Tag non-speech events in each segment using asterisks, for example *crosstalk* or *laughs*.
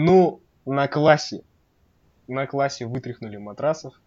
Ну, на классе. На классе вытряхнули матрасов.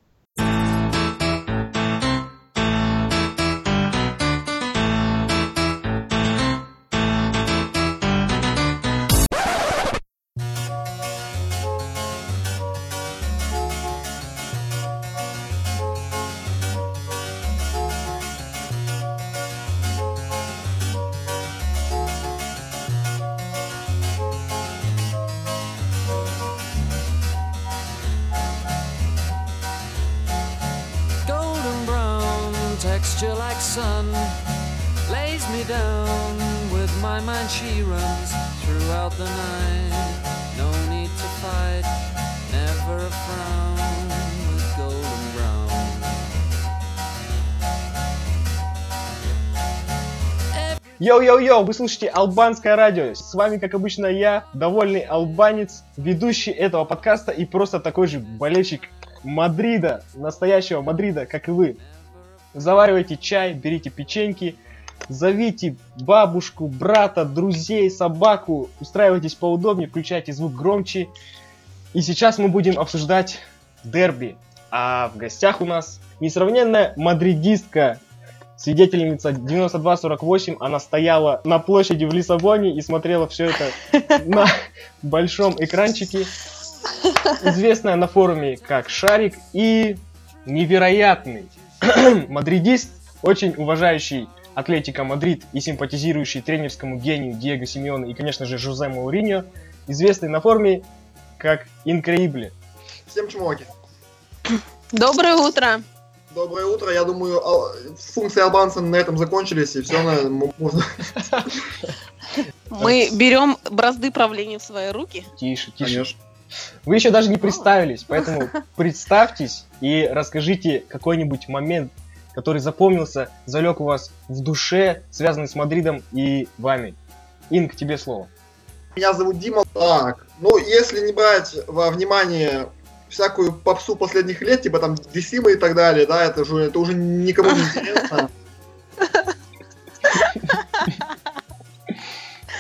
Йоу-йоу-йоу, вы слушаете Албанское радио. С вами, как обычно, я, довольный албанец, ведущий этого подкаста и просто такой же болельщик Мадрида, настоящего Мадрида, как и вы. Заваривайте чай, берите печеньки, зовите бабушку, брата, друзей, собаку, устраивайтесь поудобнее, включайте звук громче. И сейчас мы будем обсуждать дерби. А в гостях у нас несравненная мадридистка, свидетельница 9248. Она стояла на площади в Лиссабоне и смотрела все это *laughs* на большом экранчике. Известная на форуме как Шарик и невероятный *clears throat* мадридист, очень уважающий Атлетика Мадрид и симпатизирующий тренерскому гению Диего Симеона и, конечно же, Жозе Мауриньо, известный на форуме как Инкреибле. Всем чмоки. Доброе утро. Доброе утро. Я думаю, ал- функции албанца на этом закончились, и все, можно... Мы берем бразды правления в свои руки. Тише, тише. Конечно. Вы еще даже не представились, поэтому представьтесь и расскажите какой-нибудь момент, который запомнился, залег у вас в душе, связанный с Мадридом и вами. Инг, тебе слово. Меня зовут Дима. Так, ну, если не брать во внимание всякую попсу последних лет, типа там Десима и так далее, да, это уже, это уже никому не *laughs* интересно.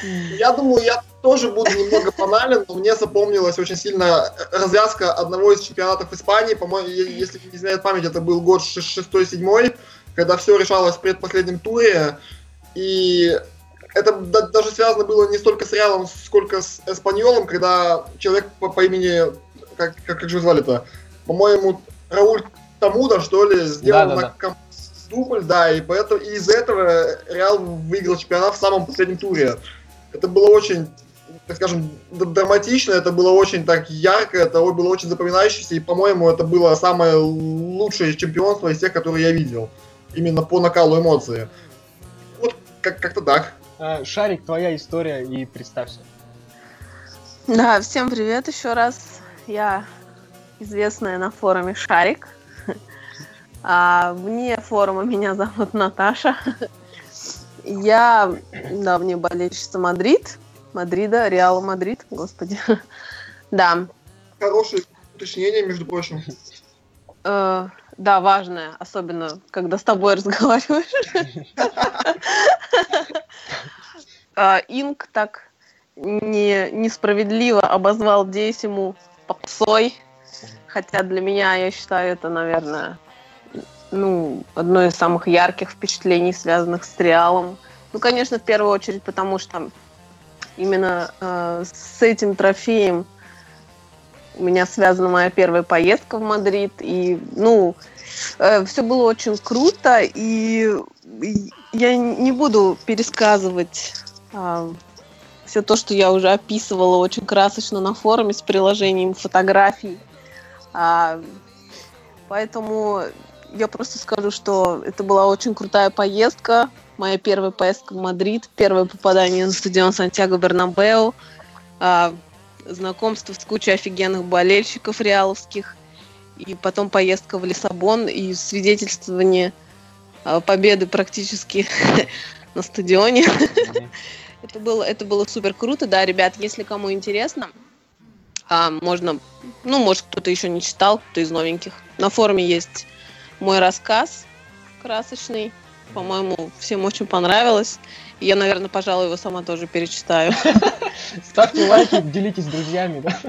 Я думаю, я тоже буду немного банален, но мне запомнилась очень сильно развязка одного из чемпионатов Испании. По-моему, если не изменяет память, это был год 6-7, когда все решалось в предпоследнем туре. И это да- даже связано было не столько с Реалом, сколько с Эспаньолом, когда человек по, по имени, как, как, как же звали-то, по-моему, Рауль Тамуда, что ли, сделал Да-да-да. на ком- дубль, да, и поэтому и из-за этого Реал выиграл чемпионат в самом последнем туре. Это было очень, так скажем, д- драматично, это было очень так ярко, это было очень запоминающееся, и, по-моему, это было самое лучшее чемпионство из тех, которые я видел. Именно по накалу эмоций. Вот как- как-то так. А, Шарик, твоя история и представься. Да, всем привет еще раз. Я известная на форуме Шарик. А вне форума меня зовут Наташа. Я давняя болельщица Мадрид. Мадрида, Реала Мадрид, господи. Да, Хорошее уточнение, между прочим. э, да, важное, особенно когда с тобой разговариваешь. А, Инк так не, несправедливо обозвал Десиму попсой, хотя для меня, я считаю, это, наверное, ну, одно из самых ярких впечатлений, связанных с Реалом. Ну, конечно, в первую очередь, потому что именно э, с этим трофеем у меня связана моя первая поездка в Мадрид, и, ну, все было очень круто, и я не буду пересказывать все то, что я уже описывала очень красочно на форуме с приложением фотографий. А, поэтому я просто скажу, что это была очень крутая поездка. Моя первая поездка в Мадрид, первое попадание на стадион Сантьяго Бернабеу, а, знакомство с кучей офигенных болельщиков реаловских, и потом поездка в Лиссабон и свидетельствование а, победы практически *laughs* на стадионе. Это было, это было супер круто, да, ребят, если кому интересно, а, можно, ну, может, кто-то еще не читал, кто из новеньких. На форуме есть мой рассказ красочный, по-моему, всем очень понравилось. И я, наверное, пожалуй, его сама тоже перечитаю. Ставьте лайки, делитесь с друзьями, да?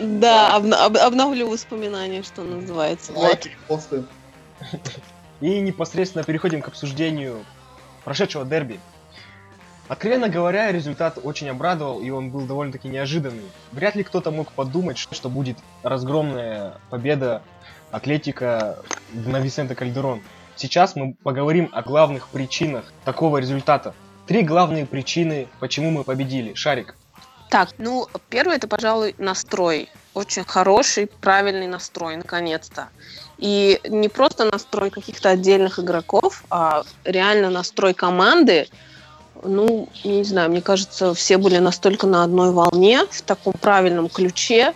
Да, об- обновлю воспоминания, что называется. Лайки, посты. И непосредственно переходим к обсуждению прошедшего дерби. Откровенно говоря, результат очень обрадовал, и он был довольно-таки неожиданный. Вряд ли кто-то мог подумать, что будет разгромная победа Атлетика на Висенте Кальдерон. Сейчас мы поговорим о главных причинах такого результата. Три главные причины, почему мы победили. Шарик. Так, ну, первый это, пожалуй, настрой. Очень хороший, правильный настрой, наконец-то. И не просто настрой каких-то отдельных игроков, а реально настрой команды. Ну, не знаю, мне кажется, все были настолько на одной волне, в таком правильном ключе.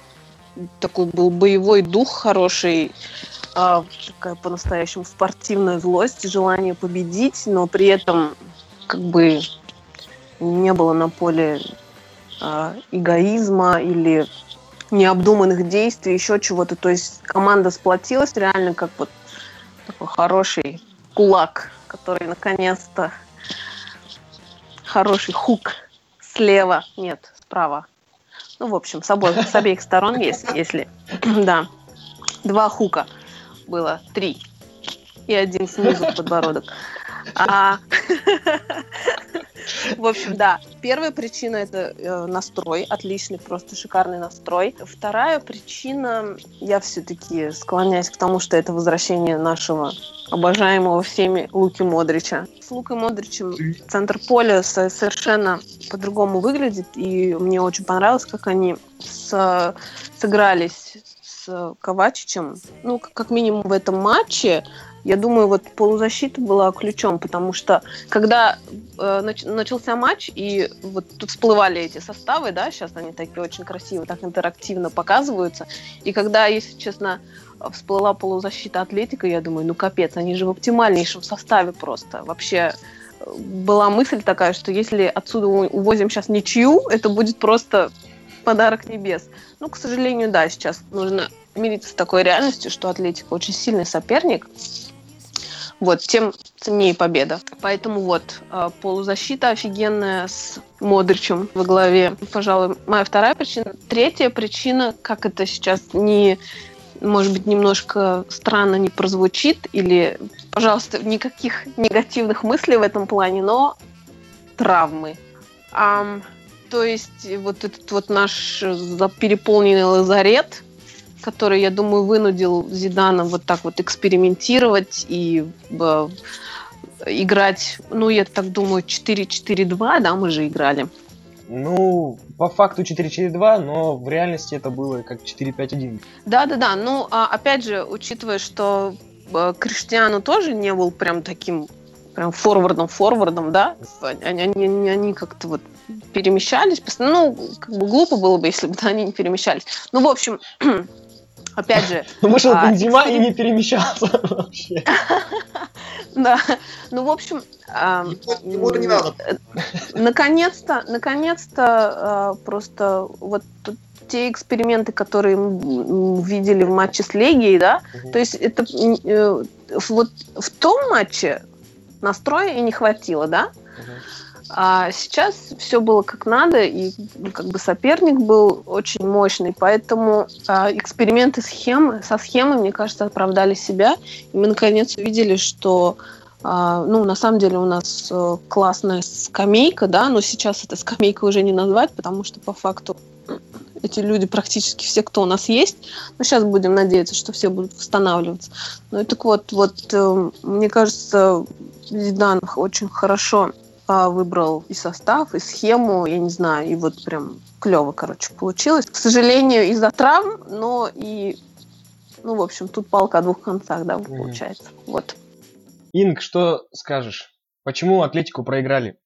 Такой был боевой дух хороший, а, такая по-настоящему спортивная злость, желание победить, но при этом как бы не было на поле а, эгоизма или необдуманных действий, еще чего-то. То есть команда сплотилась реально как вот такой хороший кулак, который наконец-то хороший хук слева, нет, справа. Ну, в общем, с, обоих, с обеих сторон есть, если... *clears throat* да. Два хука было, три. И один снизу подбородок. А, *laughs* В общем, да. Первая причина это э, настрой, отличный, просто шикарный настрой. Вторая причина, я все-таки склоняюсь к тому, что это возвращение нашего обожаемого всеми Луки Модрича. С Лукой Модричем центр поля со- совершенно по-другому выглядит, и мне очень понравилось, как они с- сыгрались с Ковачичем. Ну, как минимум в этом матче, я думаю, вот полузащита была ключом, потому что когда э, нач- начался матч, и вот тут всплывали эти составы, да, сейчас они такие очень красиво, так интерактивно показываются, и когда, если честно, всплыла полузащита Атлетика, я думаю, ну капец, они же в оптимальнейшем составе просто. Вообще э, была мысль такая, что если отсюда увозим сейчас ничью, это будет просто подарок небес. Ну, к сожалению, да, сейчас нужно мириться с такой реальностью, что Атлетика очень сильный соперник. Вот, тем ценнее победа. Поэтому вот, э, полузащита офигенная с Модричем во главе. Пожалуй, моя вторая причина. Третья причина, как это сейчас не может быть, немножко странно не прозвучит, или, пожалуйста, никаких негативных мыслей в этом плане, но травмы. Ам, то есть вот этот вот наш переполненный лазарет, который, я думаю, вынудил Зидана вот так вот экспериментировать и э, играть, ну, я так думаю, 4-4-2, да, мы же играли. Ну, по факту 4-4-2, но в реальности это было как 4-5-1. Да-да-да, ну, а, опять же, учитывая, что э, Криштиану тоже не был прям таким прям форвардом-форвардом, да, они, они- они- как-то вот перемещались, ну, как бы глупо было бы, если бы они не перемещались. Ну, в общем, *clears throat* опять же, *laughs* Вышел А, Бензима и не перемещался *laughs* вообще. *laughs* да, ну, в общем... а, Ему- это не надо. Наконец-то, наконец-то э, просто вот те эксперименты, которые мы видели в матче с Легией, да, то есть это э, вот в том матче настроя и не хватило, да, а сейчас все было как надо, и ну, как бы соперник был очень мощный, поэтому а, эксперименты схемы, со схемой, мне кажется, оправдали себя, и мы наконец увидели, что а, ну, на самом деле у нас э, классная скамейка, да, но сейчас эта скамейка уже не назвать, потому что по факту эти люди практически все, кто у нас есть. Но сейчас будем надеяться, что все будут восстанавливаться. Ну и так вот, вот э, мне кажется, Зидан очень хорошо выбрал и состав, и схему, я не знаю, и вот прям клево, короче, получилось. К сожалению, из-за травм, но и, ну, в общем, тут палка о двух концах, да, получается. Вот. Инг, что скажешь? Почему Атлетику проиграли?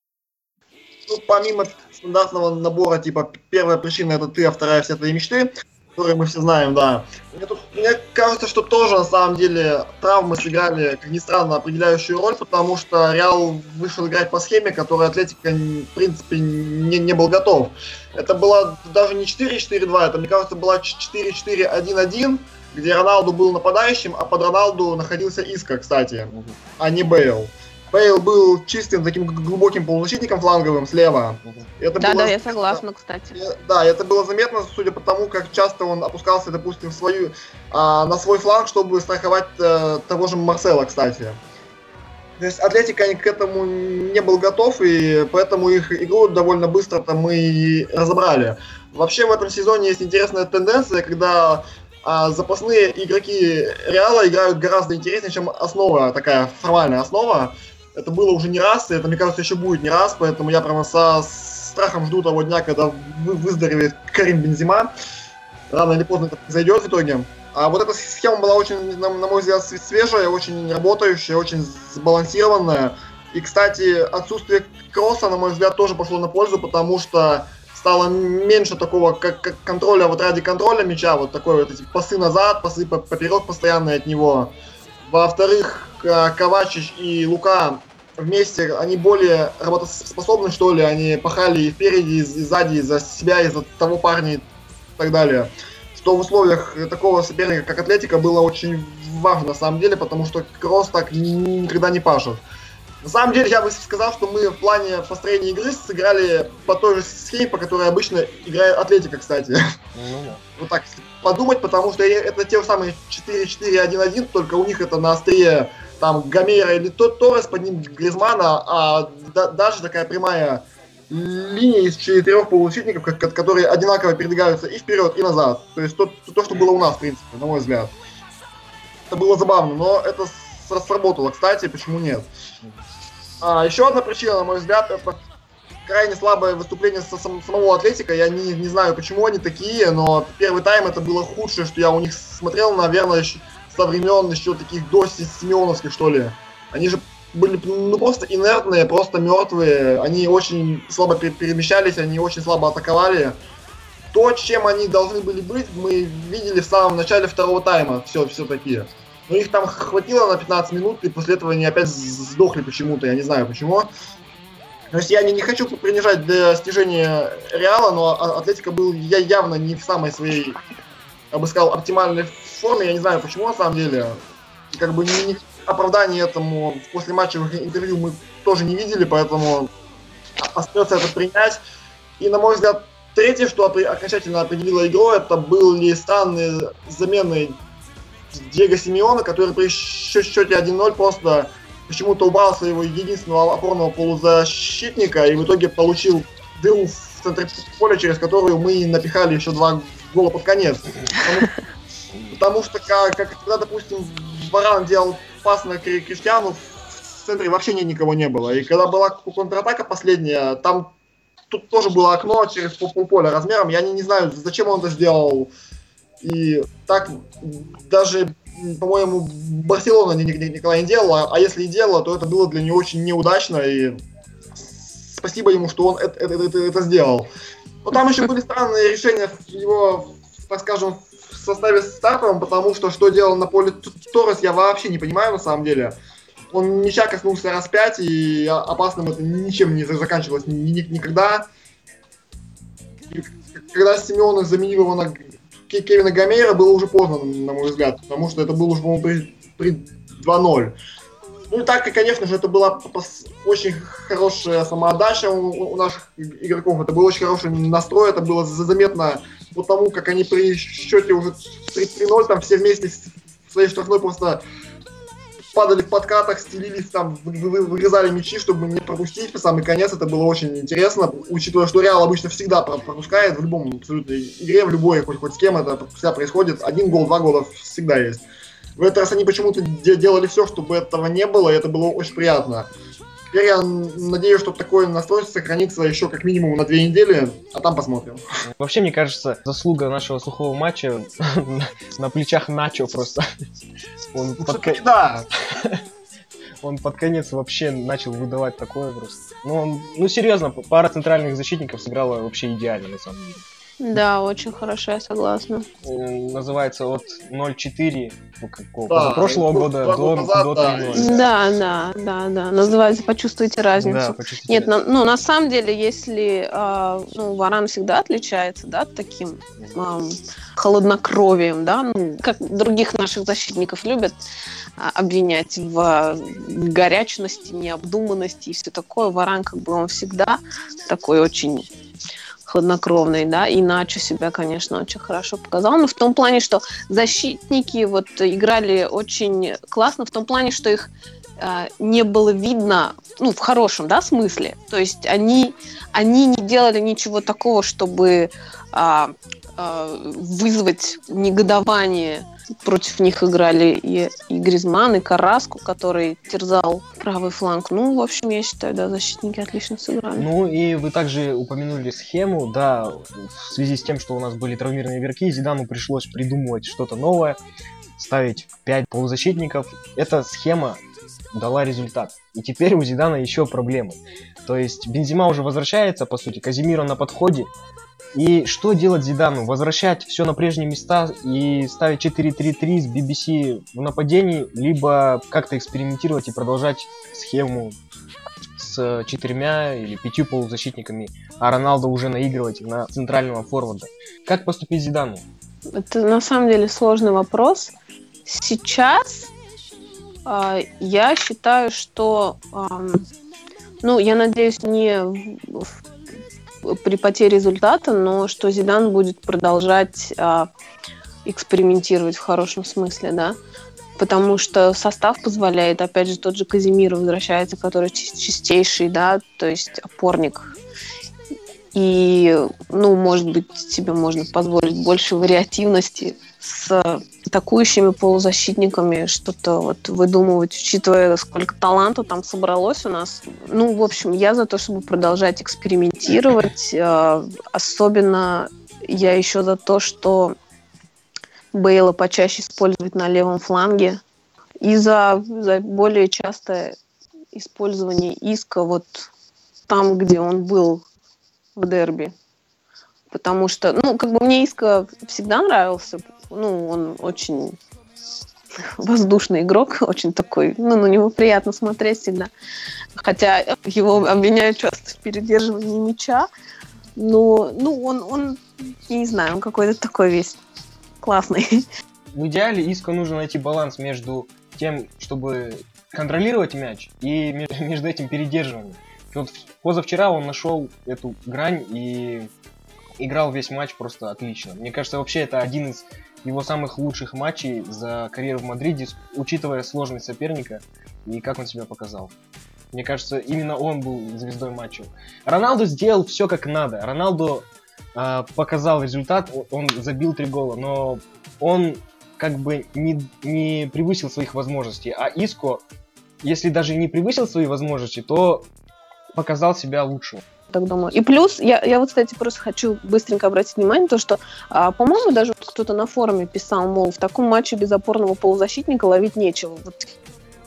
Ну, помимо стандартного набора, типа, первая причина это ты, а вторая все твои мечты, которые мы все знаем, да. Мне, тут- мне кажется, что тоже, на самом деле, травмы сыграли, как ни странно, определяющую роль, потому что Реал вышел играть по схеме, которой Атлетика, в принципе, не, не был готов. Это была даже не 4-4-2, это, мне кажется, была 4-4-1-1, где Роналду был нападающим, а под Роналду находился Иска, кстати, а не Бейл. Бейл был чистым таким глубоким полузащитником фланговым слева. Это Да, было да, я согласна, кстати. Да, это было заметно, судя по тому, как часто он опускался, допустим, в свою, а, на свой фланг, чтобы страховать э, того же Марсела, кстати. То есть Атлетика к этому не был готов, и поэтому их игру довольно быстро-то мы и разобрали. Вообще в этом сезоне есть интересная тенденция, когда а, запасные игроки Реала играют гораздо интереснее, чем основа, такая формальная основа. Это было уже не раз, и это, мне кажется, еще будет не раз, поэтому я прямо со страхом жду того дня, когда вы- выздоровеет Карим Бензима. Рано или поздно это произойдет в итоге. А вот эта схема была очень, на, на мой взгляд, све- свежая, очень работающая, очень сбалансированная. И, кстати, отсутствие кросса, на мой взгляд, тоже пошло на пользу, потому что стало меньше такого как, как контроля вот ради контроля мяча, вот такой вот эти пасы назад, пасы по- поперек постоянные от него. Во-вторых, Ковачич и Лука вместе, они более работоспособны, что ли, они пахали и впереди, и сзади, и за себя, и за того парня и так далее. Что в условиях такого соперника, как Атлетика, было очень важно на самом деле, потому что Кросс так ни- никогда не пашет. На самом деле, я бы сказал, что мы в плане построения игры сыграли по той же схеме, по которой обычно играет Атлетика, кстати. Ну. *laughs* Вот так подумать, потому что это те же самые 4-4-1-1, только у них это на острие там Гомера или тот Торрес, под ним Гризмана, а да- даже такая прямая линия из четырех полузащитников, ко- ко- которые одинаково передвигаются и вперед, и назад. То есть то, то, что было у нас, в принципе, на мой взгляд. Это было забавно, но это сработало, кстати, почему нет. А, еще одна причина, на мой взгляд, это крайне слабое выступление со- сам- самого Атлетика. Я не, не знаю, почему они такие, но первый тайм это было худшее, что я у них смотрел, наверное, еще со времен еще таких до Симеоновских, что ли. Они же были ну, просто инертные, просто мертвые. Они очень слабо пе- перемещались, они очень слабо атаковали. То, чем они должны были быть, мы видели в самом начале второго тайма. Все, все такие. Но их там хватило на 15 минут, и после этого они опять сдохли почему-то, я не знаю почему. То есть я не, не хочу принижать достижения Реала, но А- Атлетика был я явно не в самой своей, я бы сказал, оптимальной форме. Я не знаю почему на самом деле. Как бы ни, ни оправдания этому в послематчевых интервью мы тоже не видели, поэтому остается это принять. И на мой взгляд, третье, что окончательно определило игру, это были странные замены Диего Симеона, который при счете 1-0 просто почему-то убрал своего единственного опорного полузащитника и в итоге получил дыру в центре поля, через которую мы напихали еще два гола под конец. Потому, что, как, когда, допустим, Варан делал пас на Кри- Криштиану, в центре вообще ни- никого не было. И когда была контратака последняя, там тут тоже было окно через пол- полполя размером. Я не, не знаю, зачем он это сделал. И так даже, по-моему, Барселона ни- ни- никогда не делала, а если и делала, то это было для нее очень неудачно, и спасибо ему, что он это, это- это- это сделал. Но там еще были странные решения его, так скажем, в составе стартовом, потому что что делал на поле Торрес, я вообще не понимаю на самом деле. Он мяча коснулся раз пять, и опасным это ничем не за- заканчивалось ни- ни- никогда. И когда Симеон заменил его на Ке- Кевина Гомера, было уже поздно, на мой взгляд, потому что это было уже, по-моему, при, при 2-0. Ну так, и, конечно же, это была очень хорошая самоотдача у, у наших игроков. Это был очень хороший настрой, это было за- заметно по тому, как они при счете уже 3-0, там все вместе с- своей штрафной просто падали в подкатах, стелились там, вы- вы- вырезали мячи, чтобы не пропустить по самый конец. Это было очень интересно, учитывая, что Реал обычно всегда про- пропускает в любом абсолютно игре, в любой, хоть, хоть с кем это всегда происходит. Один гол, два гола всегда есть. В этот раз они почему-то де- делали все, чтобы этого не было, и это было очень приятно. Теперь я надеюсь, что такой настрой сохранится еще как минимум на две недели, а там посмотрим. Вообще, мне кажется, заслуга нашего сухого матча *laughs* на плечах Начо просто. Он под, ко- Да, *laughs* он под конец вообще начал выдавать такое просто. Ну, он, ну серьезно, пара центральных защитников сыграла вообще идеально, на самом деле. Да, очень хорошо, я согласна. Э, Называется от 0,4 ну, какого, Да, прошлого года до, года назад, до да. 3.0. Да, да, да, да. Называется «Почувствуйте разницу». Да, почувствуйте Нет, на- ну на самом деле, если а, ну, Варан всегда отличается, да, таким ам, холоднокровием, да, ну, как других наших защитников любят а, обвинять в а, горячности, необдуманности и все такое. Варан как бы он всегда такой очень хладнокровный, да, и Начо себя, конечно, очень хорошо показал, но в том плане, что защитники вот играли очень классно, в том плане, что их а, не было видно, ну, в хорошем, да, смысле. То есть они, они не делали ничего такого, чтобы а, вызвать негодование. Против них играли и, и Гризман, и Караску, который терзал правый фланг. Ну, в общем, я считаю, да, защитники отлично сыграли. Ну и вы также упомянули схему, да, в связи с тем, что у нас были травмированные игроки, Зидану пришлось придумывать что-то новое, ставить 5 полузащитников. Эта схема дала результат. И теперь у Зидана еще проблемы. То есть Бензима уже возвращается, по сути, Казимира на подходе. И что делать Зидану? Возвращать все на прежние места и ставить 4-3-3 с BBC в нападении, либо как-то экспериментировать и продолжать схему с четырьмя или пятью полузащитниками, а Роналдо уже наигрывать на центрального форварда. Как поступить Зидану? Это на самом деле сложный вопрос. Сейчас а, я считаю, что, ам, ну, я надеюсь, не в- при потере результата, но что Зидан будет продолжать а, экспериментировать в хорошем смысле, да, потому что состав позволяет, опять же, тот же Казимир возвращается, который чис- чистейший, да, то есть опорник. И, ну, может быть, тебе можно позволить больше вариативности с атакующими полузащитниками, что-то вот выдумывать, учитывая, сколько таланта там собралось у нас. Ну, в общем, я за то, чтобы продолжать экспериментировать. Э, Особенно я еще за то, что Бейла почаще использовать на левом фланге. И за, за более частое использование иска вот там, где он был в дерби. Потому что, ну, как бы мне Иска всегда нравился. Ну, он очень воздушный игрок, *laughs* очень такой, ну, на него приятно смотреть всегда. Хотя его обвиняют часто в передерживании мяча. Но, ну, он, он, я не знаю, он какой-то такой весь классный. *laughs* В идеале Иску нужно найти баланс между тем, чтобы контролировать мяч, и ме- *laughs* между этим передерживанием. Вот позавчера он нашел эту грань и играл весь матч просто отлично. Мне кажется, вообще это один из его самых лучших матчей за карьеру в Мадриде, учитывая сложность соперника и как он себя показал. Мне кажется, именно он был звездой матча. Роналду сделал все как надо. Роналду а, показал результат, он забил три гола, но он как бы не, не превысил своих возможностей. А Иско, если даже не превысил свои возможности, то показал себя лучше. Так думаю. И плюс, я, я вот, кстати, просто хочу быстренько обратить внимание, то, что, а, по-моему, даже кто-то на форуме писал, мол, в таком матче без опорного полузащитника ловить нечего. Вот.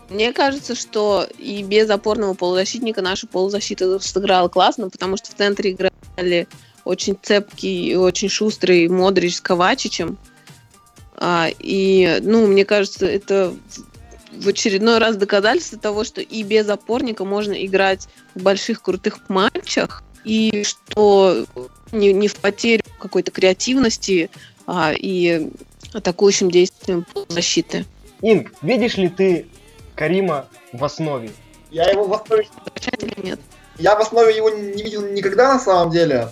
Мне кажется, что и без опорного полузащитника наша полузащита сыграла классно, потому что в центре играли очень цепкий и очень шустрый Модрич с Ковачичем. А, и, ну, мне кажется, это в очередной раз доказательство того, что и без опорника можно играть в больших крутых матчах, и что не, не в потерю какой-то креативности а, и атакующим действием защиты. Инг, видишь ли ты Карима в основе? Я его в основе, нет? я в основе его не видел никогда на самом деле.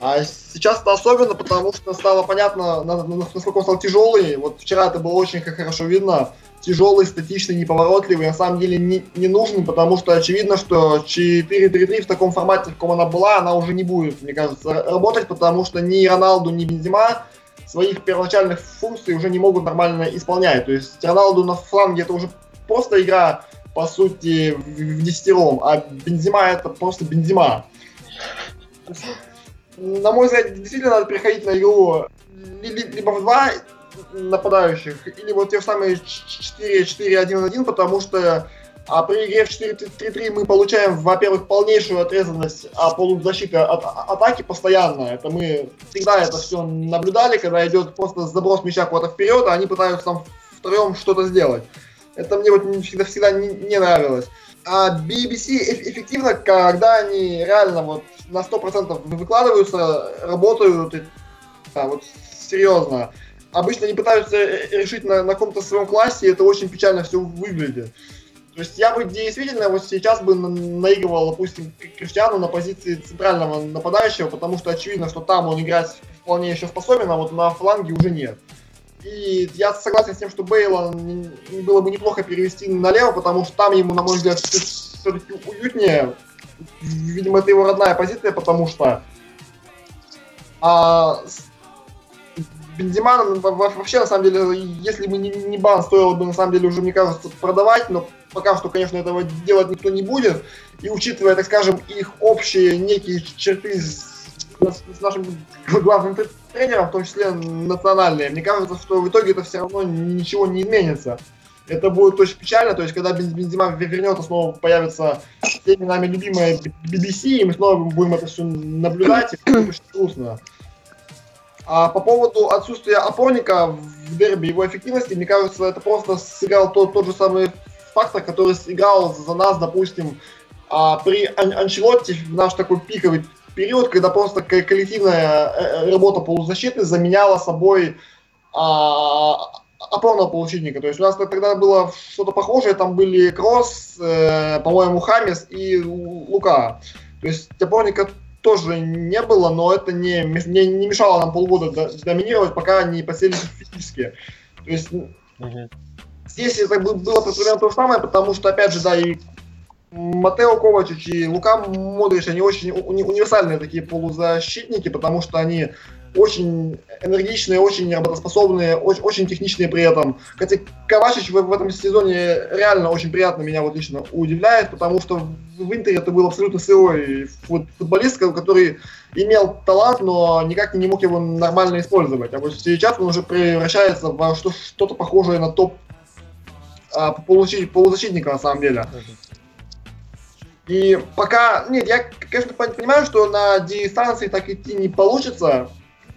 А сейчас это особенно, потому что стало понятно, на- на- насколько он стал тяжелый. Вот вчера это было очень хорошо видно. Тяжелый, статичный, неповоротливый, на самом деле не, не нужен, потому что очевидно, что 4-3-3 в таком формате, в каком она была, она уже не будет, мне кажется, работать, потому что ни Роналду, ни Бензима своих первоначальных функций уже не могут нормально исполнять. То есть Роналду на фланге это уже просто игра, по сути, в, в десятером, а Бензима это просто Бензима. На мой взгляд, действительно надо переходить на игру ли- ли- либо в два нападающих, или вот те самые 4-4-1-1, потому что А при игре в 4-3-3 мы получаем, во-первых, полнейшую отрезанность а полузащиты от атаки постоянно. Это мы всегда это все наблюдали, когда идет просто заброс мяча куда-то вперед, а они пытаются там втроем что-то сделать. Это мне вот всегда, всегда не, не нравилось. А BBC эффективно, когда они реально вот на 100% выкладываются, работают, и, да, вот серьезно. Обычно они пытаются решить на, на каком-то своем классе, и это очень печально все выглядит. То есть я бы действительно вот сейчас бы наигрывал, допустим, Криштиану на позиции центрального нападающего, потому что очевидно, что там он играть вполне еще способен, а вот на фланге уже нет. И я согласен с тем, что Бейла было бы неплохо перевести налево, потому что там ему, на мой взгляд, все-таки уютнее. Видимо, это его родная позиция, потому что а, Бензима вообще, на самом деле, если бы не бан, стоило бы, на самом деле, уже, мне кажется, продавать, но пока что, конечно, этого делать никто не будет. И учитывая, так скажем, их общие некие черты с, с нашим *laughs* главным тренером, в том числе национальные, мне кажется, что в итоге это все равно ничего не изменится. Это будет очень печально, то есть когда Бензима вернется, снова появится всеми нами любимая BBC, и мы снова будем это все наблюдать, и это очень грустно. А по поводу отсутствия опорника в дерби, его эффективности, мне кажется, это просто сыграл тот, тот же самый фактор, который сыграл за нас, допустим, а, при Ан Анчелотте в наш такой пиковый период, когда просто коллективная э, э, работа полузащиты заменяла собой а, опорного полузащитника. То есть у нас тогда было что-то похожее, там были Кросс, э, по-моему, Хамис и Лука. То есть опорника тоже не было, но это не, не, не мешало нам полгода доминировать, пока не посели физически. То есть угу. здесь это было примерно то же самое, потому что, опять же, да, и Матео Ковачич и Лука Модрич, они очень уни универсальные такие полузащитники, потому что они очень энергичные, очень работоспособные, очень, очень техничные при этом. Хотя Ковачич в, в этом сезоне реально очень приятно меня вот лично удивляет, потому что в Интере это был абсолютно сырой футболист, который имел талант, но никак не мог его нормально использовать. А вот сейчас он уже превращается в что-то похожее на топ а, полузащитника на самом деле. И пока, нет, я, конечно, понимаю, что на дистанции так идти не получится,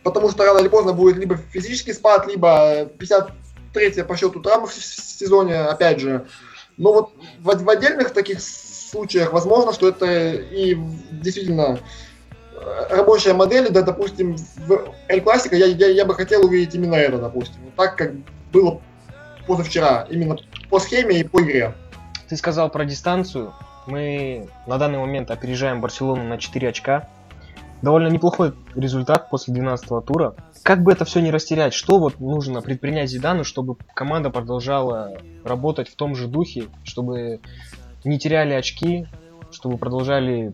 потому что рано или поздно будет либо физический спад, либо 53 по счету травмы в сезоне, опять же. Но вот в, в отдельных таких случаях возможно, что это и действительно э, рабочая модель, да, допустим, в Эль Классика я, я, я бы хотел увидеть именно это, допустим, так как было позавчера, именно по схеме и по игре. Ты сказал про дистанцию. Мы на данный момент опережаем Барселону на 4 очка довольно неплохой результат после 12 тура. Как бы это все не растерять, что вот нужно предпринять Зидану, чтобы команда продолжала работать в том же духе, чтобы не теряли очки, чтобы продолжали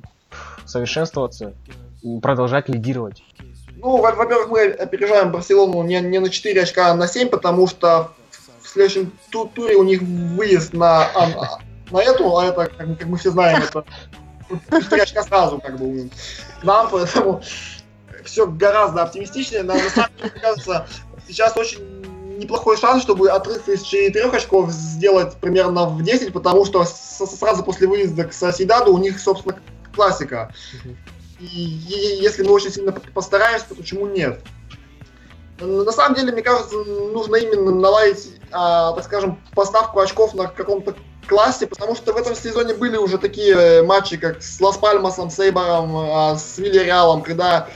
совершенствоваться и продолжать лидировать? Ну, во-первых, мы опережаем Барселону не, не на 4 очка, а на 7, потому что в следующем ту туре у них выезд на, а, на эту, а это, как, как мы все знаем, это *laughs* 4 очка сразу как бы нам, поэтому все гораздо оптимистичнее. На, на самом деле, мне кажется, сейчас очень неплохой шанс, чтобы отрыв из 4 очков сделать примерно в 10, потому что сразу после выезда к Соседаду у них, собственно, классика. И, и если мы очень сильно постараемся, то почему нет? На самом деле, мне кажется, нужно именно наладить, а, так скажем, поставку очков на каком-то классе, потому что в этом сезоне были уже такие э, матчи, как с Лас Пальмасом, с Эйбором, а, с Вильяреалом, когда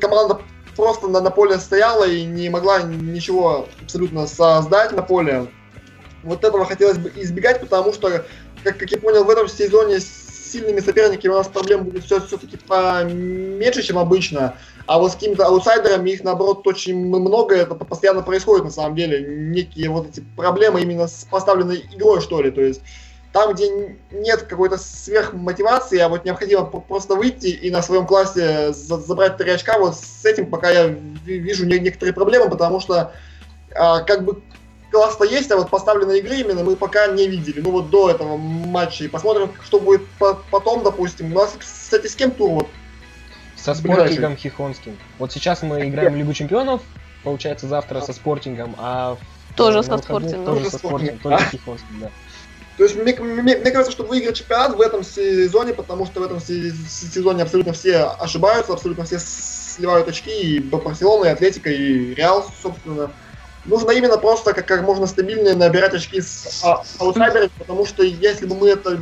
команда просто на, на поле стояла и не могла ничего абсолютно создать на поле. Вот этого хотелось бы избегать, потому что, как, как я понял, в этом сезоне сильными соперниками у нас проблем будет все, все-таки поменьше, чем обычно. А вот с какими-то аутсайдерами их, наоборот, очень много, это постоянно происходит на самом деле. Некие вот эти проблемы именно с поставленной игрой, что ли. То есть там, где нет какой-то сверхмотивации, а вот необходимо просто выйти и на своем классе забрать три очка, вот с этим пока я вижу некоторые проблемы, потому что а, как бы класс-то есть, а вот поставленной игры именно мы пока не видели. Ну вот до этого матча. И посмотрим, что будет потом, допустим. У нас, кстати, с кем тур вот со спортингом Хихонским. Вот сейчас мы играем в Лигу Чемпионов, получается завтра со спортингом, а тоже со спортингом. Тоже со спортингом, тоже с Хихонским, да. То есть мне, мне- мне кажется, что выиграть чемпионат в этом сезоне, потому что в этом се- сезоне абсолютно все ошибаются, абсолютно все сливают очки, и Барселона, и Атлетика, и Реал, собственно. Нужно именно просто как, как можно стабильнее набирать очки с а- аутсайдерами, потому что если бы мы это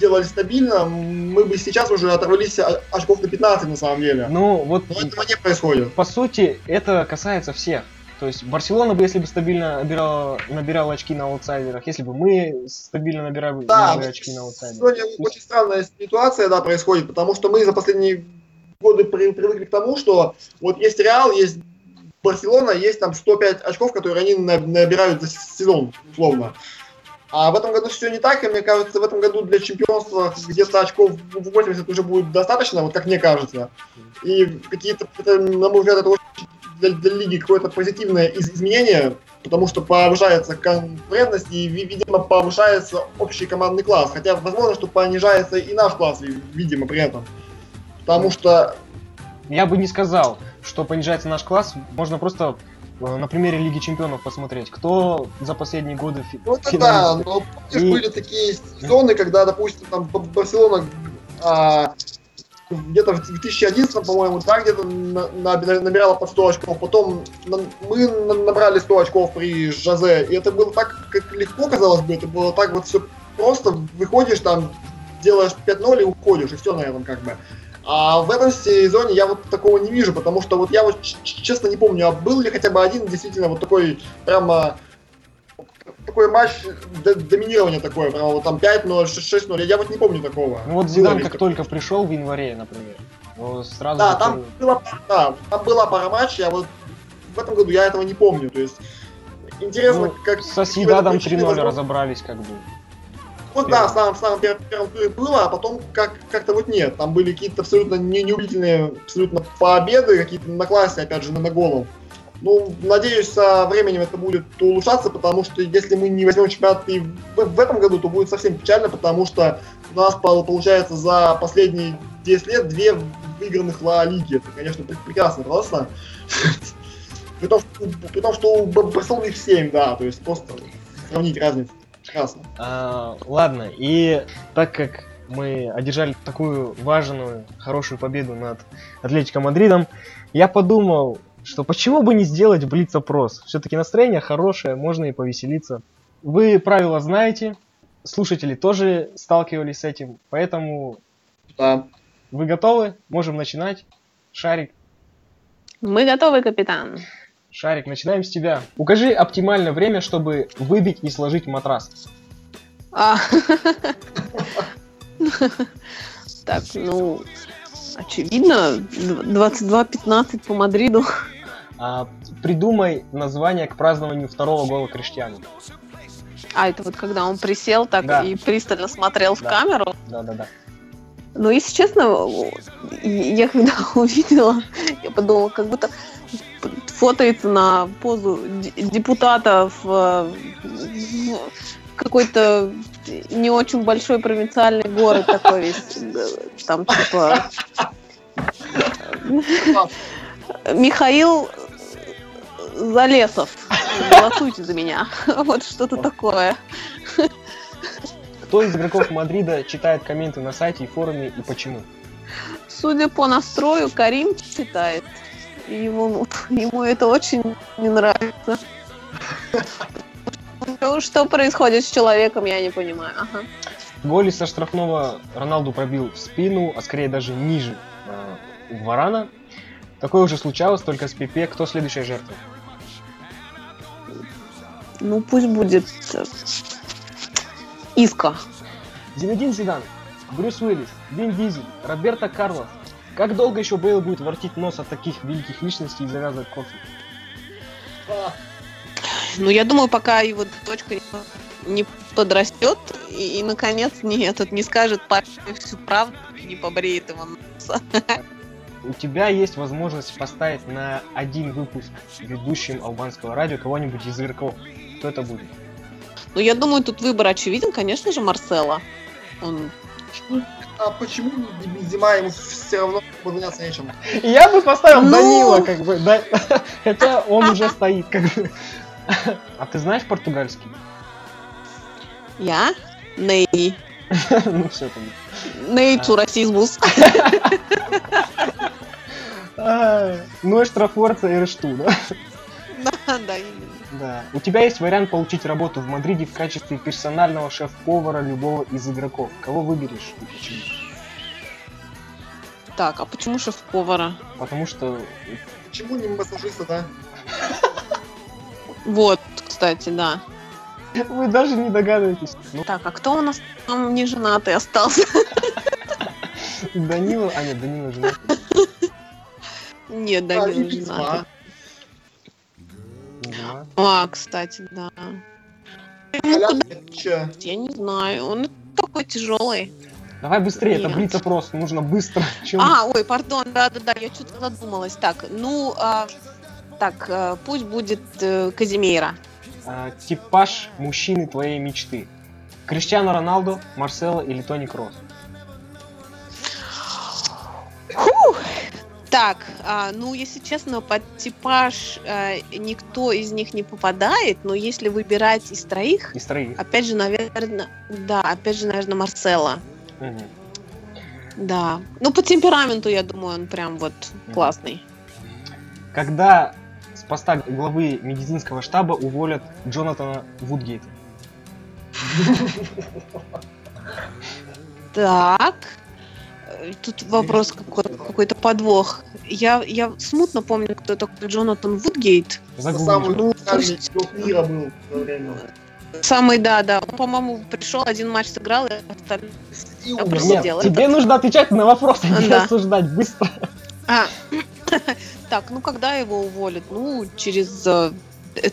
делали стабильно, мы бы сейчас уже оторвались очков на 15 на самом деле. Ну, вот Но этого не происходит. по сути, это касается всех. То есть Барселона бы, если бы стабильно набирала, набирала очки на аутсайдерах, если бы мы стабильно набирали, Да, набирали очки на аутсайдерах. Сегодня очень странная ситуация, да, происходит, потому что мы за последние годы при- привыкли к тому, что вот есть Реал, есть Барселона, есть там 105 очков, которые они на- набирают за сезон, условно. А в этом году все не так, и мне кажется, в этом году для чемпионства где-то очков в 80 уже будет достаточно, вот как мне кажется. И какие-то, на мой взгляд, это очень для, для лиги какое-то позитивное из- изменение, потому что повышается конкурентность и, ви- видимо, повышается общий командный класс. Хотя, возможно, что понижается и наш класс, ви- видимо, при этом. Потому что, Я бы не сказал, что понижается наш класс. Можно просто э, на примере Лиги Чемпионов посмотреть, кто за последние годы ну это да, но помнишь, И- были такие сезоны, когда, допустим, там Барселона а, где-то в 2011, по-моему, да, где-то на- на- набирала по 100 очков, потом на- мы на- набрали 100 очков при Жозе, и это было так как легко, казалось бы, это было так вот все просто, выходишь там, делаешь 5-0 и уходишь, и все на этом как бы. А в этом сезоне я вот такого не вижу, потому что вот я вот честно не помню, а был ли хотя бы один действительно вот такой прямо такой матч доминирования такое, прямо вот там 5-0, 6-0, я вот не помню такого. Ну вот Зидан как только пришел в январе, например, сразу Да, там была, да, там была пара матчей, а вот в этом году я этого не помню. То есть интересно, Ну, как... со Сьедадом какие 3-0 возможно- разобрались как бы. Вот да, в самом, самом пер- первом туре было, а потом как, как-то вот нет. Там были какие-то абсолютно не, неубедительные абсолютно победы, какие-то на классе, опять же, на, на голову. Ну, надеюсь, со временем это будет улучшаться, потому что если мы не возьмем чемпионат и в, в этом году, то будет совсем печально, потому что у нас пол- получается за последние 10 лет две выигранных Ла Лиги. Это, конечно, пр- прекрасно просто. *laughs* При том, что, у Барселоны их 7, да, то есть просто сравнить разницу. Прекрасно. А, ладно, и так как мы одержали такую важную, хорошую победу над Атлетико Мадридом, я подумал, что почему бы не сделать блиц-опрос? Все-таки настроение хорошее, можно и повеселиться. Вы правила знаете, слушатели тоже сталкивались с этим, поэтому Да. вы готовы? Можем начинать. Шарик, Мы готовы, капитан. Шарик, начинаем с тебя. Укажи оптимальное время, чтобы выбить и сложить матрас. А. *laughs* Так, ну, очевидно, дв- 22-15 по Мадриду. А, придумай название к празднованию второго гола Криштиану. А, это вот когда он присел так Да. и пристально смотрел в Да. камеру. Да-да-да. Ну, если честно, я когда *laughs* увидела, я подумала, как будто фотоется на позу депутата в, в какой-то не очень большой провинциальный город такой весь. э, Там типа... Михаил Залесов. Голосуйте за меня. Вот что-то такое. Кто из игроков Мадрида читает комменты на сайте и форуме и почему? Судя по настрою, Карим читает. И ему, ему это очень не нравится. Ну, Что происходит с человеком, я не понимаю. Ага. Голи со штрафного Роналду пробил в спину, а скорее даже ниже э, у Варана. Такое уже случалось, только с Пепе. Кто следующая жертва? Ну, пусть будет э, Иска. Зинедин Зидан, Брюс Уиллис, Вин Дизель, Роберто Карлос. Как долго еще Бейл будет вортить нос от таких великих личностей и завязывать кофе? Ну, я думаю, пока его дочка не подрастет и, и, наконец, не, этот, не скажет папе всю правду и не побреет его носа. У тебя есть возможность поставить на один выпуск ведущим албанского радио кого-нибудь из игроков. Кто это будет? Ну, я думаю, тут выбор очевиден, конечно же, Марсела. Он А почему зима ему все равно заняться нечем? Я бы поставил Ну. Данила, как бы, да. *laughs* Хотя он уже стоит, как бы. *laughs* А ты знаешь португальский? Я? Ней. *laughs* Ну все там. Ней цурасизмус. А, Nuestra Forza Эршту, да? Да, да, именно. Да. У тебя есть вариант получить работу в Мадриде в качестве персонального шеф-повара любого из игроков. Кого выберешь и почему? Так, а почему шеф-повара? Потому что Почему не массажиста, да? Вот, кстати, да. вы даже не догадываетесь. Ну, Так, а кто у нас там не женатый остался? Данила... А, нет, Данила женат. Нет, А, да, и не пиццма. женатый. А, кстати, да. Я не знаю, он такой тяжелый. Давай быстрее, это Нет. блиц-опрос, нужно быстро. *laughs* Чем... А, ой, пардон, да-да-да, я что-то задумалась. Так, ну, а, так, э, пусть будет э, Казимейра. А, типаж мужчины твоей мечты. Криштиано Роналдо, Марсело или Тони Кросс? Так, а, ну, если честно, под типаж э, никто из них не попадает, но если выбирать из троих, Из троих. опять же, наверное, да, опять же, наверное, Марсела. Мгм. Да. Ну, по темпераменту, я думаю, он прям вот классный. Когда с поста главы медицинского штаба уволят Джонатана Вудгейта? Так. Э, Тут вопрос какой- какой-то подвох. Я, я смутно помню, кто такой Джонатан Вудгейт. Самый Ну, слушайте. игрок мира был в время. Самый, да, да. Он, по-моему, пришел, один матч сыграл, и остальные... И умер. просто Нет, дело. тебе нужно отвечать на вопросы, не Да. осуждать быстро. А, *laughs* так, ну когда его уволят? Ну, через э,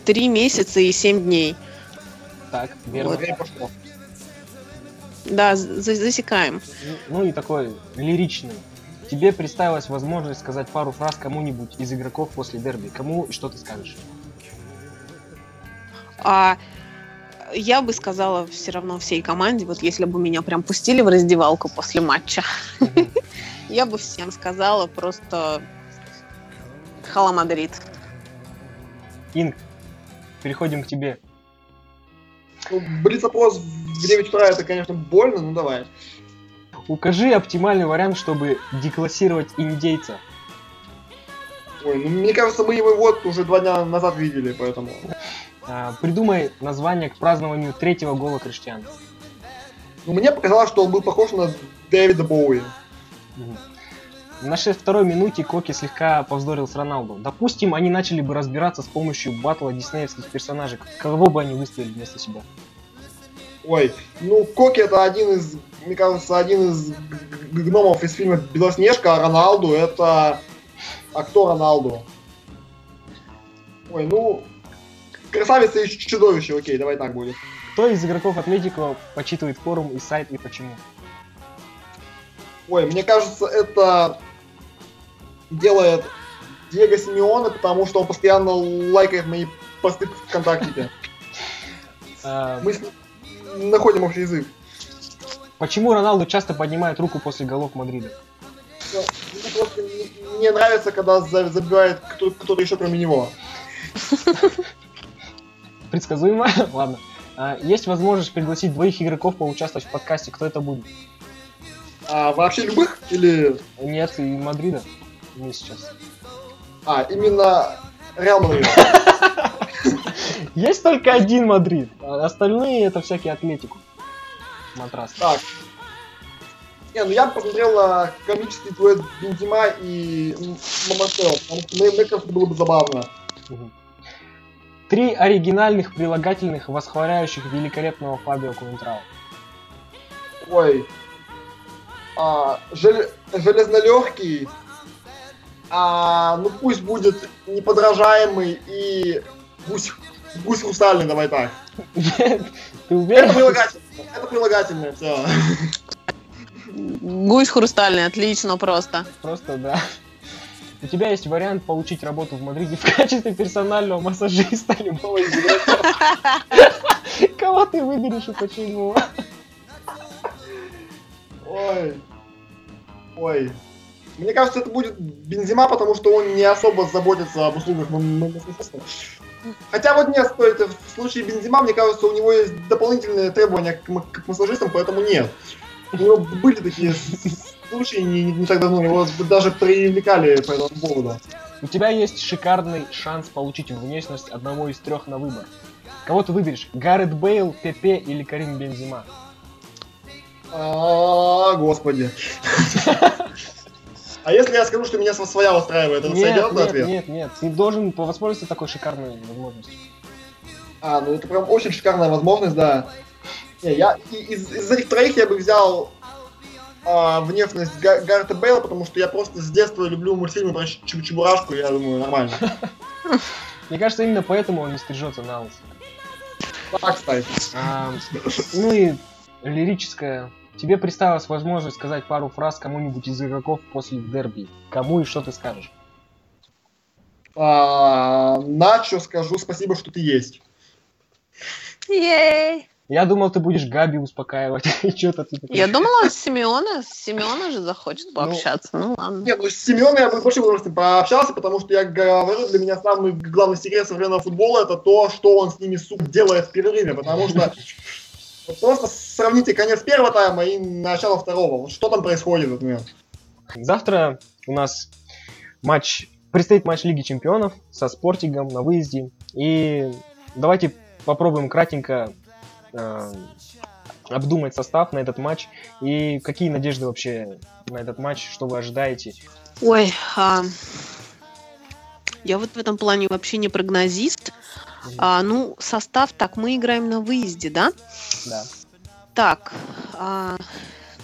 три месяца и семь дней. Так, верно. Время пошло. Да, за- засекаем. Ну и такой лиричный. Тебе представилась возможность сказать пару фраз кому-нибудь из игроков после дерби. Кому и что ты скажешь? А я бы сказала все равно всей команде, вот если бы меня прям пустили в раздевалку после матча, я бы всем сказала просто Hala Madrid. Инг, переходим к тебе. Ну, Блиц-опрос в 9 утра это, конечно, больно, но давай. Укажи оптимальный вариант, чтобы деклассировать индейца. Ой, ну мне кажется, мы его вот уже два дня назад видели, поэтому. А, придумай название к празднованию третьего гола Криштиана. Ну, мне показалось, что он был похож на Дэвида Боуи. Мгм. На 62-й минуте Коки слегка повздорил с Роналду. Допустим, они начали бы разбираться с помощью батла диснеевских персонажей. Кого бы они выставили вместо себя? Ой, ну Коки это один из, мне кажется, один из гномов из фильма Белоснежка, а Роналду это... А кто Роналду? Ой, ну... Красавица и чудовище, окей, давай так будет. Кто из игроков Атлетико почитывает форум и сайт и почему? Ой, мне кажется, это делает Диего Симеона, потому что он постоянно лайкает мои посты в ВКонтакте. А, *laughs* Мы находим общий язык. почему Роналду часто поднимает руку после голов Мадрида? Ну, Мне нравится, когда за- забивает кто- кто-то еще кроме него. *laughs* Предсказуемо? *laughs* Ладно. А, есть возможность пригласить двоих игроков поучаствовать в подкасте. Кто это будет? А вообще любых или... Нет, и Мадрида. Мы сейчас. А, именно Реал Мадрид. *laughs* Есть только один Мадрид. а остальные это всякие Атлетико. Матрас. Так. Не, ну я посмотрел на комический дуэт Бензема и Мамашева, потому что мне, мне кажется, было бы забавно. Три оригинальных прилагательных, восхваляющих великолепного Фабио Коэнтрау. Ой. А, жел- железнолегкий. А, ну пусть будет неподражаемый и гусь, гусь хрустальный, давай так. *laughs* Ты Это уверен? прилагательное, это прилагательное, все. Гусь хрустальный, отлично просто. Просто да. У тебя есть вариант получить работу в Мадриде в качестве персонального массажиста любого из игроков. *laughs* Кого ты выберешь и почему? Ой. Ой. Мне кажется, это будет Бензима, потому что он не особо заботится об услугах м- м- массажиста. Хотя вот нет, стоит в случае Бензима, мне кажется, у него есть дополнительные требования к, к массажистам, поэтому нет. У него были такие *laughs* случаи не, не- не так давно, его даже привлекали по этому поводу. У тебя есть шикарный шанс получить внешность одного из трех на выбор. Кого ты выберешь? Гаррет Бейл, Пепе или Карим Бензима? А, господи. *laughs* А если я скажу, что меня сво- своя устраивает, это Нет, сойдет на нет, ответ? нет, нет. Ты должен воспользоваться такой шикарной возможностью. А, ну это прям очень шикарная возможность, да. Не, я из, из этих троих я бы взял а, внешность Га- Гаррета Бейла, потому что я просто с детства люблю мультфильмы про Чеб- Чебурашку, я думаю, нормально. *laughs* Мне кажется, именно поэтому он не стрижется на лысо. Так, кстати. Ну и лирическое. Тебе представилась возможность сказать пару фраз кому-нибудь из игроков после дерби. Кому и что ты скажешь? А, Начо скажу спасибо, что ты есть. Ей! Я думал, ты будешь Габи успокаивать. *laughs* Что-то ты Я думала, с Симеона, с Симеона же захочет Ну, пообщаться. Ну, ладно. Нет, ну с Семеном я бы с большим удовольствием пообщался, потому что я говорю, для меня самый главный секрет современного футбола это то, что он с ними, сука, делает в перерыве, потому что просто сравните конец первого тайма и начало второго. Вот что там происходит, например. Завтра у нас матч, предстоит матч Лиги Чемпионов со Спортингом на выезде. И давайте попробуем кратенько э, обдумать состав на этот матч. И какие надежды вообще на этот матч, что вы ожидаете. Ой, а, я вот в этом плане вообще не прогнозист. А, ну, состав, так, мы играем на выезде, да? Да. Так, а,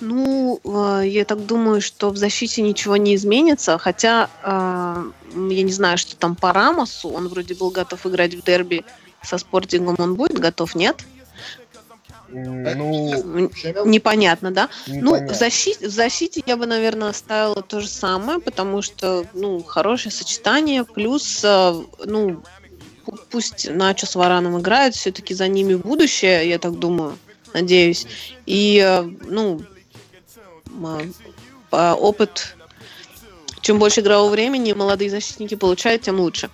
ну, а, я так думаю, что в защите ничего не изменится, хотя а, я не знаю, что там по Рамосу, он вроде был готов играть в дерби со спортингом, он будет готов, нет? М, Ну? Непонятно, да? Ну, в непонятно. защите, в защите я бы, наверное, оставила то же самое, потому что, ну, хорошее сочетание, плюс, э, ну, пусть Начо с Вараном играют, все-таки за ними будущее, я так думаю, надеюсь. И, э, ну, по- опыт, чем больше игрового времени молодые защитники получают, тем лучше.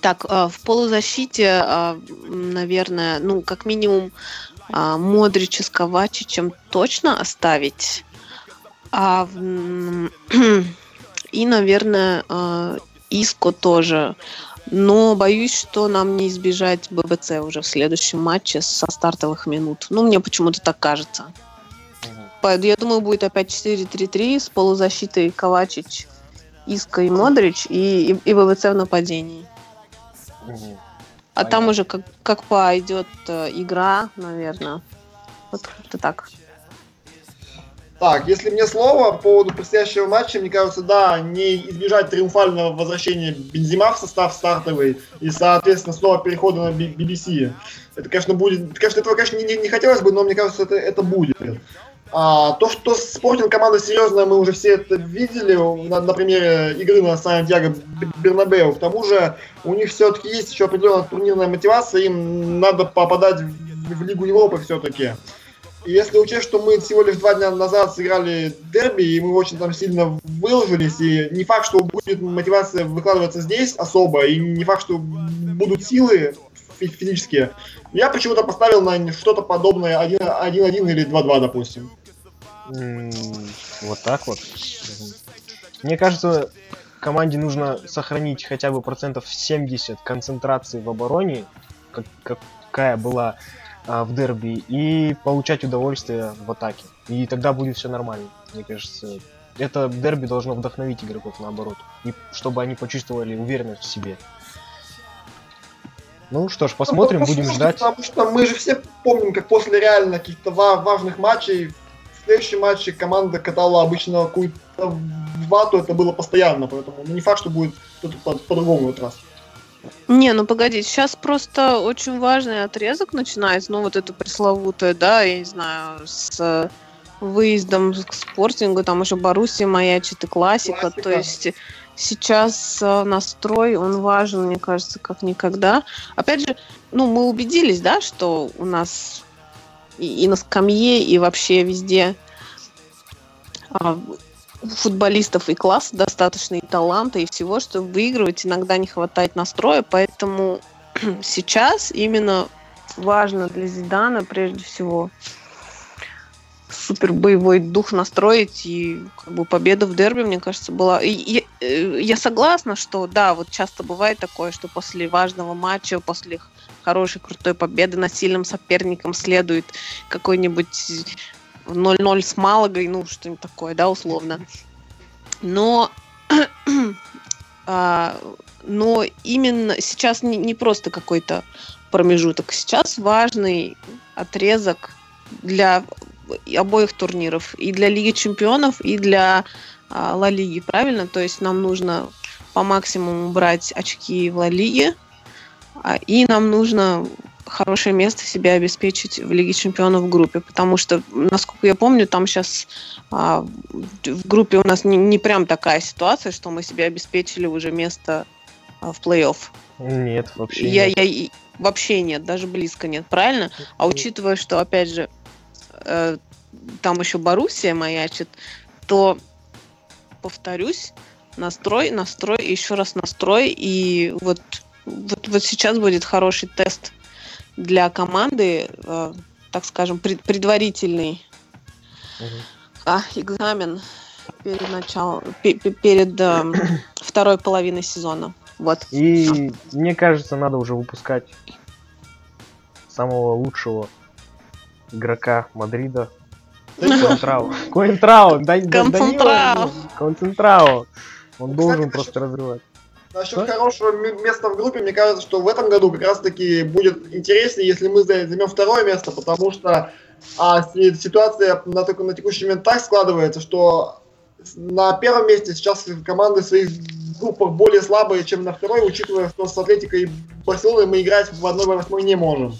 Так, э, в полузащите, э, наверное, ну, как минимум, Модрича с Ковачичем точно оставить. А, *clears throat* и, наверное, Иско тоже. Но боюсь, что нам не избежать ББЦ уже в следующем матче со стартовых минут. Ну, мне почему-то так кажется. По- Я думаю, будет опять 4-3-3 с полузащитой Ковачич, Иско и Модрич, и, и, и ББЦ в нападении. Мгм. А там Понятно. уже как, как пойдет э, игра, наверное. Вот как-то так. Так, если мне слово по поводу предстоящего матча, мне кажется, да, не избежать триумфального возвращения Бензима в состав стартовый и, соответственно, снова перехода на BBC. Это, конечно, будет... Конечно, этого, конечно, не, не хотелось бы, но мне кажется, это, это будет. А, то, что Спортинг команда серьезная, мы уже все это видели на, на примере игры на Сантьяго Бернабеу. К тому же у них все-таки есть еще определенная турнирная мотивация, им надо попадать в, в Лигу Европы все-таки. И если учесть, что мы всего лишь два дня назад сыграли дерби, и мы очень там сильно выложились, и не факт, что будет мотивация выкладываться здесь особо, и не факт, что будут силы фи- физические, я почему-то поставил на что-то подобное 1-1 или 2-2, допустим. Вот так вот. Мне кажется, команде нужно сохранить хотя бы процентов 70 концентрации в обороне, как- какая была а, в дерби, и получать удовольствие в атаке. И тогда будет все нормально. Мне кажется, это дерби должно вдохновить игроков наоборот, и чтобы они почувствовали уверенность в себе. Ну что ж, посмотрим, Ну, будем ждать. Потому что мы же все помним, как после реально каких-то ва- важных матчей, в следующем матче команда катала обычно какую-то вату, это было постоянно, поэтому ну, не факт, что будет что-то по- по-другому в этот раз. Не, ну погоди, сейчас просто очень важный отрезок начинается, ну вот это пресловутое, да, я не знаю, с э, выездом к спортингу, там уже Боруссия маячит и классика, Классика. то есть сейчас э, настрой, он важен, мне кажется, как никогда. Опять же, ну мы убедились, да, что у нас и, и на скамье, и вообще везде а, футболистов и класса достаточно, и таланта, и всего, чтобы выигрывать. Иногда не хватает настроя, поэтому *clears throat* сейчас именно важно для Зидана прежде всего супер боевой дух настроить и как бы победа в дерби, мне кажется, была. И, и, э, я согласна, что да, вот часто бывает такое, что после важного матча, после хорошей крутой победы над сильным соперником следует какой-нибудь 0-0 с Малагой, ну что-нибудь такое, да, условно. Но *clears throat* а, но именно сейчас не, не просто какой-то промежуток, сейчас важный отрезок для обоих турниров, и для Лиги Чемпионов, и для а, Ла Лиги, правильно? То есть нам нужно по максимуму брать очки в Ла Лиге, а, и нам нужно хорошее место себе обеспечить в Лиге Чемпионов в группе, потому что, насколько я помню, там сейчас а, в группе у нас не, не прям такая ситуация, что мы себе обеспечили уже место а, в плей-офф. Нет, вообще Я, нет. я, вообще нет, даже близко нет, правильно? А учитывая, что, опять же, э, там еще Боруссия маячит, то, повторюсь, настрой, настрой, еще раз настрой, и вот, вот, вот сейчас будет хороший тест для команды, э, так скажем, пред- предварительный а, экзамен перед началом, пе- пе- перед эм, *clears throat* второй половиной сезона. Вот. И мне кажется, надо уже выпускать самого лучшего игрока Мадрида. Концентрао. *laughs* Коинтрао, да, да, Концентрао. Данила, ну, Концентрао. Он должен просто развивать. Насчет Что? хорошего места в группе, мне кажется, что в этом году как раз-таки будет интереснее, если мы за- займем второе место, потому что а, ситуация на, на текущий момент так складывается, что на первом месте сейчас команды в своих группах более слабые, чем на второй, учитывая, что с Атлетикой и Барселоной мы играть в 1-8 не можем.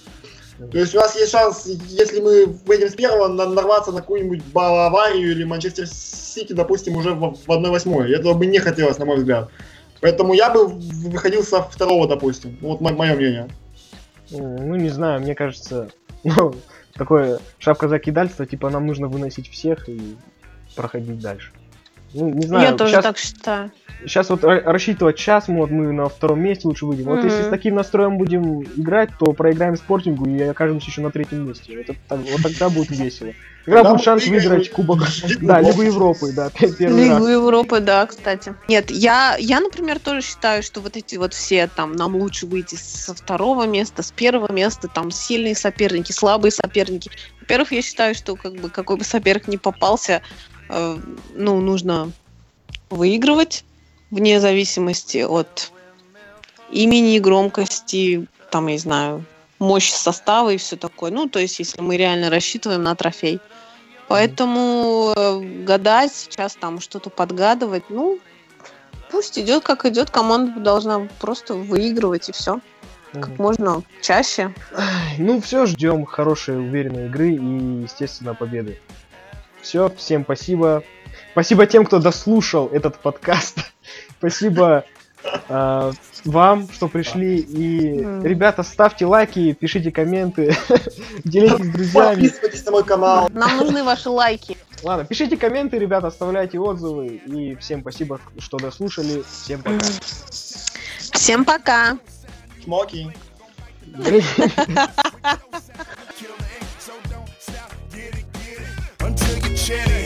То есть у нас есть шанс, если мы выйдем с первого, на- нарваться на какую-нибудь Баварию или Манчестер Сити, допустим, уже в, в 1-8. Этого бы не хотелось, на мой взгляд. Поэтому я бы выходил со второго, допустим. Вот мое мнение. Ну, не знаю, мне кажется, *laughs* ну, такое шапка закидальства, типа нам нужно выносить всех и проходить дальше. Ну, не знаю, Я тоже сейчас, так считаю. сейчас вот ра- рассчитывать час, вот мы на втором месте лучше выйдем. Вот если Мгм. с таким настроем будем играть, то проиграем спортингу и окажемся еще на третьем месте. Вот, это так- вот тогда будет весело. Тогда будет шанс выиграть кубок. *laughs* Да. Лигу Европы, да, Лигу. Европы, да, кстати. Нет, я, я, например, тоже считаю, что вот эти вот все там, нам лучше выйти со второго места, с первого места, там сильные соперники, слабые соперники. Во-первых, я считаю, что как бы какой бы соперник ни попался, ну, нужно выигрывать вне зависимости от имени, громкости, там, я не знаю, мощи состава и все такое. Ну, то есть, если мы реально рассчитываем на трофей. Поэтому э, гадать сейчас там что-то подгадывать, ну, пусть идет как идет, команда должна просто выигрывать и все. Как можно чаще. Ну, все, ждем хорошей, уверенной игры и, естественно, победы. Все, всем спасибо. Спасибо тем, кто дослушал этот подкаст. *laughs* Спасибо э, вам, что пришли. И, ребята, ставьте лайки, пишите комменты, *laughs* делитесь с друзьями. Подписывайтесь на мой канал. Нам нужны ваши лайки. Ладно, пишите комменты, ребята, оставляйте отзывы. И всем спасибо, что дослушали. Всем пока. Всем пока. Шмоки. *laughs* shitty.